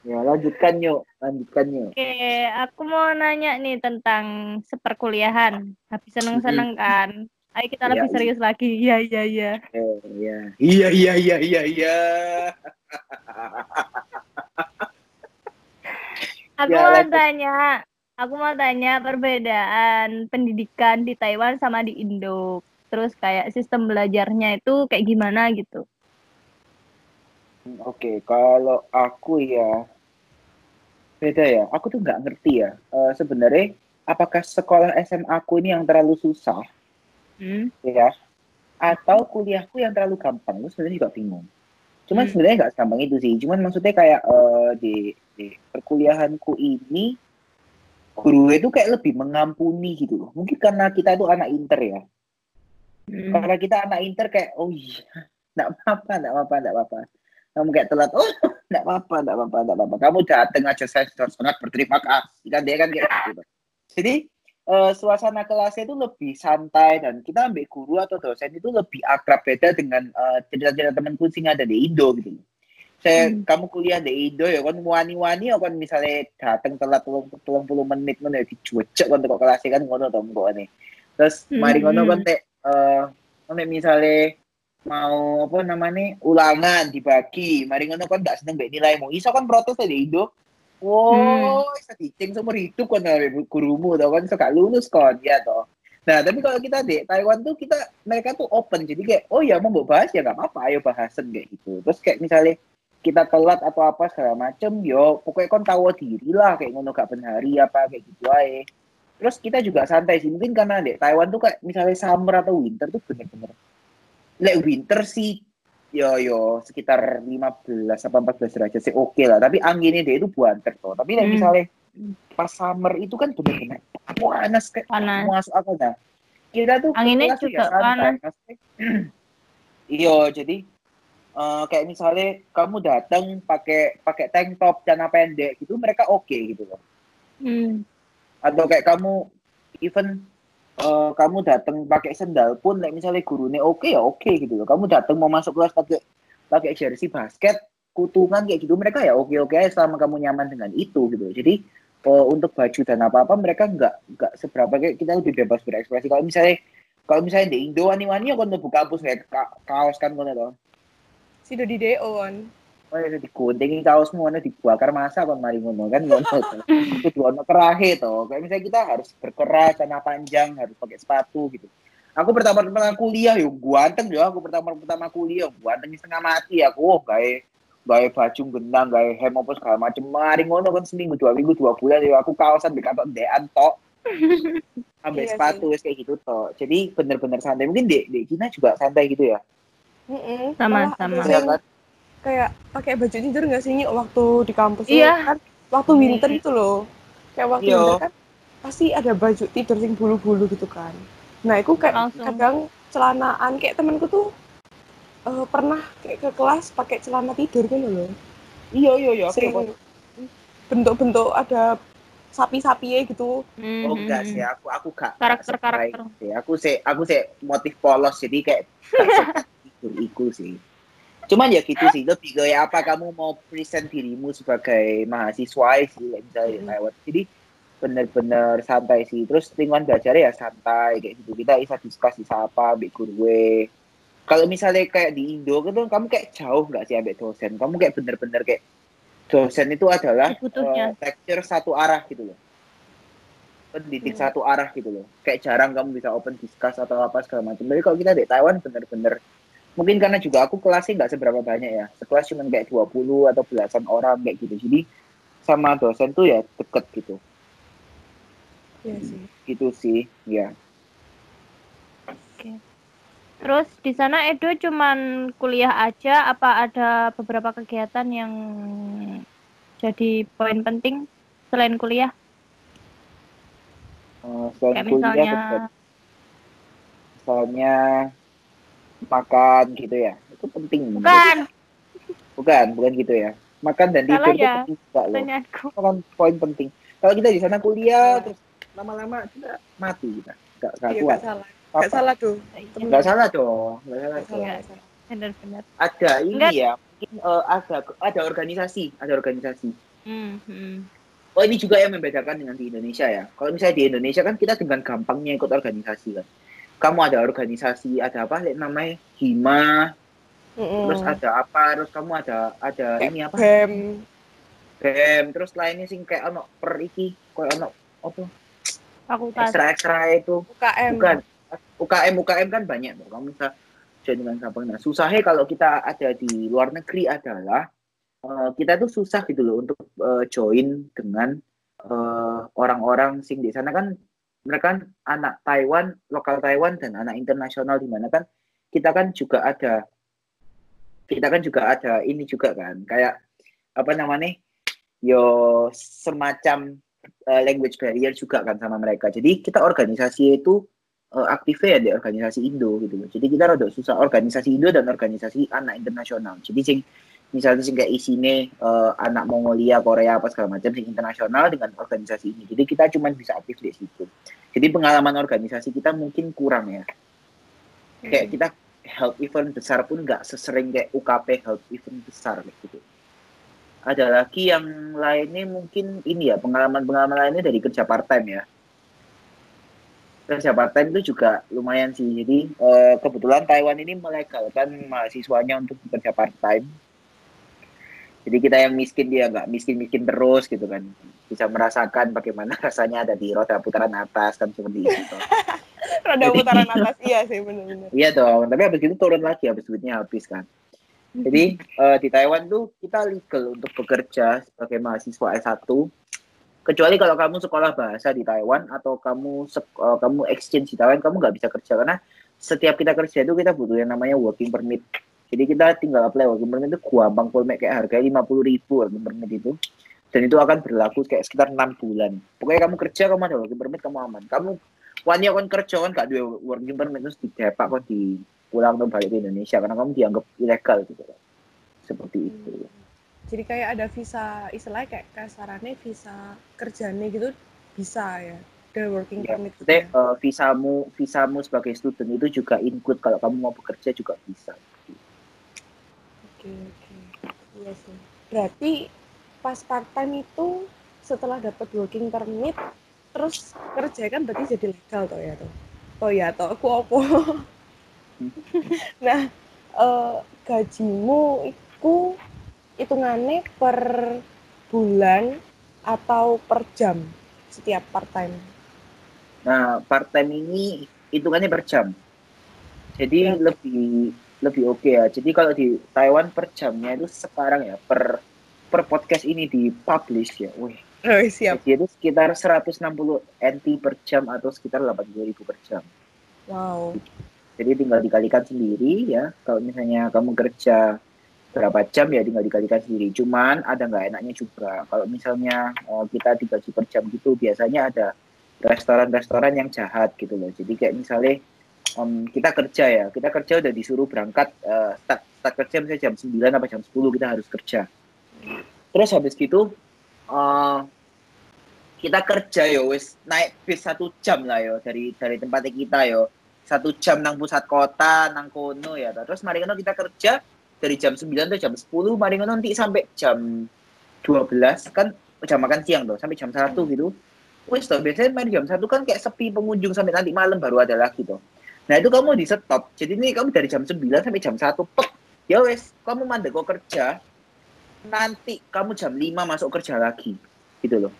Ya lanjutkan yuk, lanjutkan yuk. Oke, aku mau nanya nih tentang seperkuliahan. Habis seneng-seneng kan? Ayo kita Iya, lebih iya. serius lagi. Iya, iya, iya. Eh, ya. Iya, iya, iya, iya, iya. Aku Ya, mau lanjut. tanya, aku mau tanya perbedaan pendidikan di Taiwan sama di Indo. Terus kayak sistem belajarnya itu kayak gimana gitu. Oke, kalau aku ya beda ya. Aku tuh nggak ngerti ya. Eh, sebenarnya apakah sekolah SMA aku ini yang terlalu susah Hmm. ya atau kuliahku yang terlalu gampang itu sebenarnya juga bingung cuman Hmm. sebenarnya nggak segampang itu sih cuman maksudnya kayak eh, di, di perkuliahanku ini guru itu kayak lebih mengampuni gitu loh. Mungkin karena kita itu anak inter ya. Hmm. karena kita anak inter kayak oh iya nggak apa-apa nggak apa-apa nggak apa-apa. Kamu kayak telat oh nggak apa-apa nggak apa-apa nggak apa-apa. Kamu datang aja saya sudah sangat berterima kasih. Kan dia kan kayak gitu. Jadi eh, suasana kelasnya itu lebih santai dan kita ambil guru atau dosen itu lebih akrab beda dengan eh, cerita-cerita temanku sing ada di Indo gitu. Saya Hmm. kamu kuliah di Indo ya kan wani-wani ya kan misalnya datang telat telung puluh menit ngono ya dicucek kan kok kelasnya kan ngono to kok nih. Terus mari ngono Hmm. kan teh eh nek misalnya mau apa namanya ulangan dibagi mari ngono kan gak seneng mbek nilaimu iso kan protes di Indo Wow, bisa diceng seumur hidup kan dari gurumu tau kan suka lulus kan ya toh. Nah tapi kalau kita di Taiwan tuh kita mereka tuh open jadi kayak oh ya mau mbok bahas ya nggak apa-apa ayo bahasan kayak gitu. Terus kayak misalnya kita telat atau apa segala macem yo pokoknya kon tahu diri lah kayak ngono gak benhari apa kayak gitu aja. Terus kita juga santai sih mungkin karena di Taiwan tuh kayak misalnya summer atau winter tuh bener-bener. Lek winter sih yo yo sekitar 15 apa 14 derajat sih oke lah tapi anginnya dia itu buanter toh tapi like, Hmm. misalnya pas summer itu kan benar-benar panas kayak Panas. masuk apa dah kita tuh Anginnya tuh juga santai. panas. Iya jadi eh, kayak misalnya kamu datang pakai pakai tank top celana pendek gitu mereka oke gitu loh. Hmm. atau kayak kamu even eh, kamu datang pakai sendal pun like misalnya gurunya oke ya oke gitu loh. Kamu datang mau masuk kelas pakai pakai jersey basket kutungan kayak gitu mereka ya oke oke aja selama kamu nyaman dengan itu gitu jadi eh, untuk baju dan apa apa mereka nggak nggak seberapa kayak kita lebih bebas berekspresi. Kalau misalnya kalau misalnya di Indo wani-wani ya kan buka kampus kayak ka- kaos kan loh Si do di DO kan. Oh, ya digunting kaosmu mana dibakar masa kan mari ngono kan ngono. Itu ono kerahe toh. Kayak misalnya kita harus berkeras celana panjang, harus pakai sepatu gitu. Aku pertama pertama kuliah yo guanteng yo aku pertama pertama kuliah guanteng setengah mati aku oh, gawe gawe baju gendang gawe hem apa segala macem mari ngono kan seminggu dua minggu dua bulan yo aku kaosan di kantor dean tok ambil Iya sepatu kayak gitu toh jadi bener-bener santai mungkin di, di Cina juga santai gitu ya Mm-mm. Sama, Malah sama. kayak pakai baju tidur nggak sih Nyuk, waktu di kampus? Iya. kan waktu winter itu loh kayak waktu Iya. winter kan pasti ada baju tidur yang bulu-bulu gitu kan nah itu kayak Langsung. kadang celanaan kayak temenku tuh eh, pernah kayak ke kelas pakai celana tidur gitu loh iya iya iya sing bentuk-bentuk ada sapi-sapi gitu Oh enggak sih, aku aku gak Karakter-karakter. gak sih. Aku sih aku sih motif polos jadi kayak iku sih. Cuman ya gitu sih, lebih kayak apa kamu mau present dirimu sebagai mahasiswa sih, misalnya Hmm. Taiwan. Jadi bener-bener santai sih. Terus lingkungan belajar ya santai kayak gitu. Kita bisa diskusi apa, ambil gue. Kalau misalnya kayak di Indo kan kamu kayak jauh nggak sih ambil dosen? Kamu kayak bener-bener kayak dosen itu adalah Butuhnya. lecture satu arah gitu loh pendidik Hmm. satu arah gitu loh kayak jarang kamu bisa open discuss atau apa segala macam tapi kalau kita di Taiwan bener-bener mungkin karena juga aku kelasnya nggak seberapa banyak ya. Sekelas cuma kayak 20 atau belasan orang kayak gitu. Jadi sama dosen tuh ya deket gitu. Iya sih. Gitu sih ya Terus di sana Edo cuman kuliah aja apa ada beberapa kegiatan yang jadi poin penting selain kuliah? Eh, selain Kayak kuliah misalnya misalnya makan gitu ya. Itu penting bukan. bukan bukan gitu ya. Makan dan tidur itu ya, penting juga loh. itu kan poin penting. Kalau kita di sana kuliah Iya. terus lama-lama kita mati kita. Nggak nggak iya kuat. nggak salah. Nggak salah tuh. Nggak salah dong nggak salah dong. nggak salah. Benar-benar. ada ini Enggak. ya mungkin eh, ada ada organisasi ada organisasi. Hmm, hmm. oh ini juga yang membedakan dengan di Indonesia ya. Kalau misalnya di Indonesia kan kita dengan gampangnya ikut organisasi kan kamu ada organisasi ada apa? Lek, namanya hima. Mm-mm. terus ada apa? Terus kamu ada ada Kayak ini apa? Bem. Bem. Terus lainnya sing kayak ono per iki kayak ono apa? Fakultas. ekstra ekstra itu. UKM bukan. UKM UKM kan banyak tuh kamu bisa join dengan gampang nah susahnya kalau kita ada di luar negeri adalah eh, kita tuh susah gitu loh untuk eh, join dengan eh, orang-orang sing di sana. Kan mereka kan? Anak Taiwan lokal Taiwan dan anak internasional di mana kan? Kita kan juga ada kita kan juga ada ini juga kan? Kayak apa namanya? Yo semacam eh, language barrier juga kan sama mereka. Jadi kita organisasi itu eh, aktifnya ya di organisasi Indo gitu. Jadi kita rada susah organisasi Indo dan organisasi anak internasional. Jadi sing misalnya kayak isine eh, anak Mongolia, Korea apa segala macam sing internasional dengan organisasi ini. Jadi kita cuma bisa aktif di situ. Jadi pengalaman organisasi kita mungkin kurang ya. Kayak kita health event besar pun nggak sesering kayak UKP health event besar gitu. Ada lagi yang lainnya mungkin ini ya pengalaman-pengalaman lainnya dari kerja part time ya kerja part time itu juga lumayan sih. Jadi eh, kebetulan Taiwan ini melegalkan mahasiswanya untuk bekerja part time. Jadi kita yang miskin dia nggak miskin-miskin terus gitu kan. Bisa merasakan bagaimana rasanya ada di roda putaran atas kan seperti itu. Roda Jadi- putaran atas iya sih benar-benar. iya dong, tapi habis itu turun lagi habis duitnya habis kan. Jadi eh, di Taiwan tuh kita legal untuk bekerja sebagai mahasiswa S1 kecuali kalau kamu sekolah bahasa di Taiwan atau kamu eh, kamu exchange di Taiwan kamu nggak bisa kerja karena setiap kita kerja itu kita butuh yang namanya working permit. Jadi kita tinggal apply working permit itu gampang pulmek kayak harga lima puluh ribu working permit itu dan itu akan berlaku kayak sekitar enam bulan. Pokoknya kamu kerja kamu ada working permit kamu aman. Kamu wani kan kerja kan gak ada working permit terus didepak kok di pulang tuh balik ke Indonesia karena kamu dianggap ilegal gitu kan. Seperti itu. Jadi kayak ada visa istilahnya kayak kasarannya visa kerjanya gitu bisa ya. Ada working Ya, permit gitu. Ya. eh, visamu visamu sebagai student itu juga include kalau kamu mau bekerja juga bisa. Oke, oke. Iya sih. Berarti pas part time itu setelah dapat working permit terus kerja kan berarti jadi legal toh ya toh. Oh ya toh aku apa? nah, eh, gajimu itu hitungannya per bulan atau per jam setiap part time? Nah, part time ini hitungannya per jam. Jadi Ya. lebih lebih oke ya. Jadi kalau di Taiwan per jamnya itu sekarang ya per per podcast ini di publish ya. Wih, Oh, siap. jadi itu sekitar 160 NT per jam atau sekitar 80.000 per jam. Wow. Jadi tinggal dikalikan sendiri ya. Kalau misalnya kamu kerja berapa jam ya tinggal dikalikan sendiri. Cuman ada nggak enaknya juga. Kalau misalnya uh, kita digaji per jam gitu, biasanya ada restoran-restoran yang jahat gitu loh. Jadi kayak misalnya um, kita kerja ya, kita kerja udah disuruh berangkat uh, start, start kerja misalnya jam 9 atau jam 10 kita harus kerja. Terus habis gitu uh, kita kerja yo wis naik bis satu jam lah yo dari dari tempat kita yo. Satu jam nang pusat kota nang kono ya terus mari kono kita kerja dari jam 9 atau jam 10 mari ngono nanti sampai jam 12 kan jam makan siang tuh sampai jam 1 gitu. Wes tuh biasanya main jam 1 kan kayak sepi pengunjung sampai nanti malam baru ada lagi tuh nah itu kamu di stop. Jadi ini kamu dari jam 9 sampai jam 1 pek. Ya wes kamu mandek kok kerja nanti kamu jam 5 masuk kerja lagi. Gitu loh.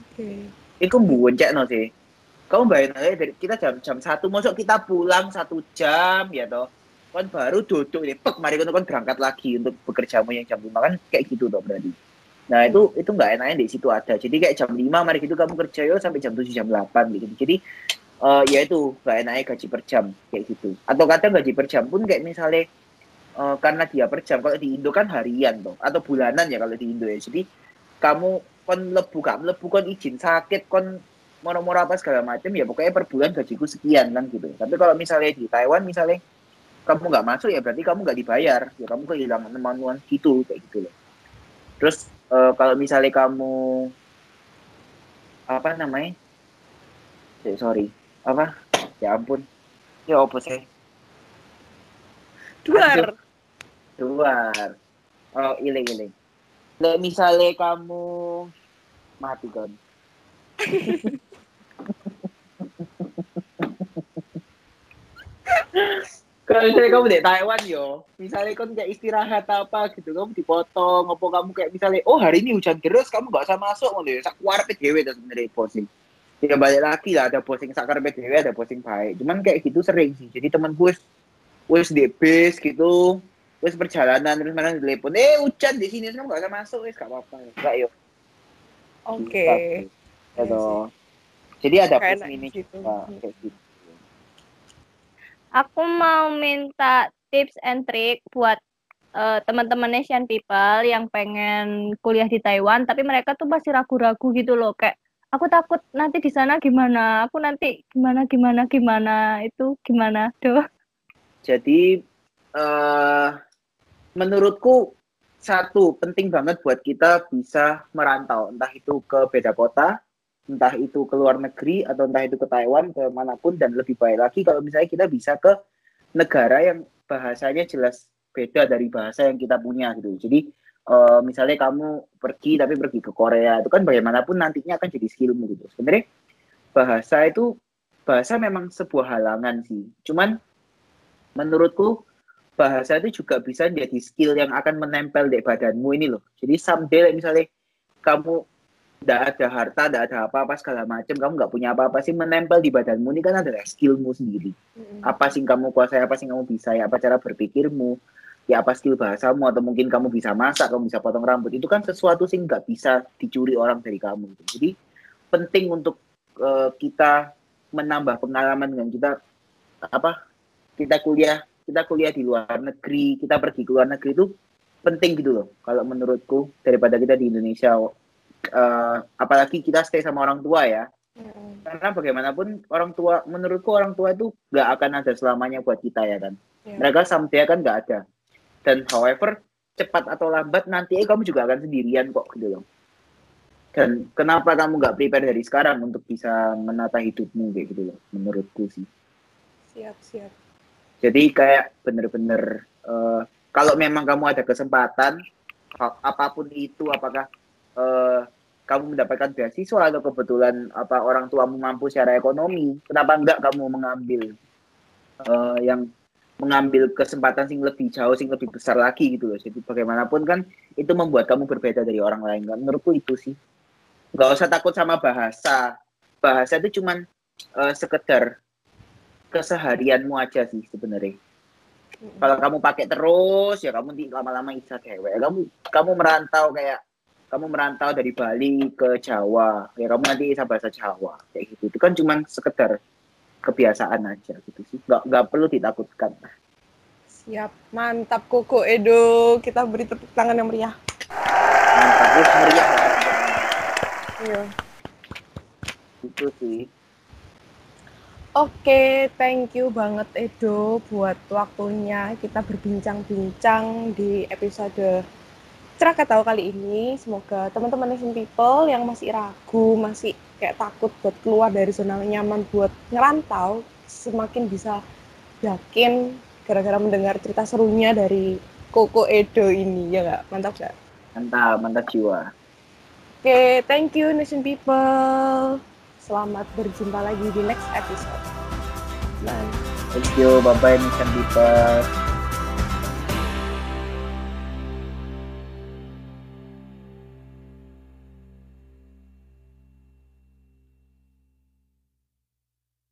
Oke. Okay. itu buncek no sih. Kamu bayangin aja dari kita jam jam satu masuk kita pulang satu jam ya toh. Kan baru duduk ini pek mari kan berangkat lagi untuk bekerjamu yang jam lima. Kan kayak gitu dong berarti. Nah itu itu nggak enaknya di situ ada. Jadi kayak jam lima mari gitu kamu kerja yo sampai jam tujuh jam delapan gitu. Jadi uh, ya itu nggak enaknya gaji per jam kayak gitu. Atau kadang gaji per jam pun kayak misalnya uh, karena dia per jam kalau di Indo kan harian tuh atau bulanan ya kalau di Indo ya. Jadi kamu kon lebu kamu lebu kon izin sakit kon moro-moro apa segala macam ya pokoknya per bulan gajiku sekian kan gitu. Tapi kalau misalnya di Taiwan misalnya kamu nggak masuk ya berarti kamu nggak dibayar. Ya kamu kehilangan kemampuan gitu kayak gitu loh. Terus uh, kalau misalnya kamu apa namanya? Ya, sorry apa? Ya ampun. Ya apa sih? Duar. Duar. Oh iling iling. Nah, misalnya kamu mati kan kalau misalnya kamu di Taiwan yo, misalnya kamu kayak istirahat apa gitu, kamu dipotong, apa kamu kayak misalnya, oh hari ini hujan deras, kamu gak usah masuk, ngono ya, sak kuarep dewe dan sebenarnya posing. Ya balik lagi lah, ada posing sakar dewe, ada posing baik. Cuman kayak gitu sering sih. Jadi teman gue, wes di base gitu, wes perjalanan terus mana telepon, eh hujan di sini, kamu gak usah masuk, wes gak apa-apa, enggak yo. Oke. Okay. Gitu. Jadi ada plus minus gitu. Nah, kayak gitu. Aku mau minta tips and trick buat uh, teman-teman Asian people yang pengen kuliah di Taiwan tapi mereka tuh masih ragu-ragu gitu loh kayak aku takut nanti di sana gimana? Aku nanti gimana gimana gimana? Itu gimana? Tuh jadi uh, menurutku satu penting banget buat kita bisa merantau. Entah itu ke beda kota entah itu ke luar negeri atau entah itu ke Taiwan ke mana pun dan lebih baik lagi kalau misalnya kita bisa ke negara yang bahasanya jelas beda dari bahasa yang kita punya gitu. Jadi uh, misalnya kamu pergi tapi pergi ke Korea itu kan bagaimanapun nantinya akan jadi skillmu gitu sebenarnya bahasa itu bahasa memang sebuah halangan sih cuman menurutku bahasa itu juga bisa jadi skill yang akan menempel di badanmu ini loh jadi someday misalnya kamu tidak ada harta, tidak ada apa-apa segala macam, kamu nggak punya apa-apa sih menempel di badanmu ini kan adalah skillmu sendiri. Mm-hmm. Apa sih kamu kuasai, apa sih kamu bisa, ya apa cara berpikirmu, ya apa skill bahasamu, atau mungkin kamu bisa masak, kamu bisa potong rambut, itu kan sesuatu sih nggak bisa dicuri orang dari kamu. Gitu. Jadi penting untuk uh, kita menambah pengalaman dengan kita apa kita kuliah kita kuliah di luar negeri kita pergi ke luar negeri itu penting gitu loh kalau menurutku daripada kita di Indonesia uh, apalagi kita stay sama orang tua ya hmm. karena bagaimanapun orang tua menurutku orang tua itu nggak akan ada selamanya buat kita ya kan yeah. mereka someday kan nggak ada dan however cepat atau lambat nanti eh, kamu juga akan sendirian kok gitu loh. Dan kenapa kamu nggak prepare dari sekarang untuk bisa menata hidupmu kayak gitu loh menurutku sih. Siap siap. Jadi kayak bener-bener uh, kalau memang kamu ada kesempatan apa pun itu apakah uh, kamu mendapatkan beasiswa atau kebetulan apa orang tuamu mampu secara ekonomi, kenapa enggak kamu mengambil uh, yang mengambil kesempatan sing lebih jauh, sing lebih besar lagi gitu loh. Jadi bagaimanapun kan itu membuat kamu berbeda dari orang lain kan. Menurutku itu sih. Nggak usah takut sama bahasa. Bahasa itu cuman uh, sekedar keseharianmu aja sih sebenarnya. Kalau kamu pakai terus ya kamu lama-lama bisa cewek. Kamu kamu merantau kayak kamu merantau dari Bali ke Jawa, ya kamu nanti bisa bahasa Jawa, kayak gitu. Itu kan cuma sekedar kebiasaan aja gitu sih, nggak nggak perlu ditakutkan. Siap, mantap Koko Edo. Kita beri tepuk tangan yang meriah. Mantap, terus meriah. Iya. Itu sih. Oke, thank you banget Edo buat waktunya kita berbincang-bincang di episode Ceraka Tahu kali ini. Semoga teman-teman Asian People yang masih ragu, masih kayak takut buat keluar dari zona nyaman buat ngerantau, semakin bisa yakin gara-gara mendengar cerita serunya dari Koko Edo ini, ya nggak? Mantap nggak? Mantap, mantap jiwa. Oke, thank you Nation People. Selamat berjumpa lagi di next episode. Bye. Thank you, bye-bye Nation People.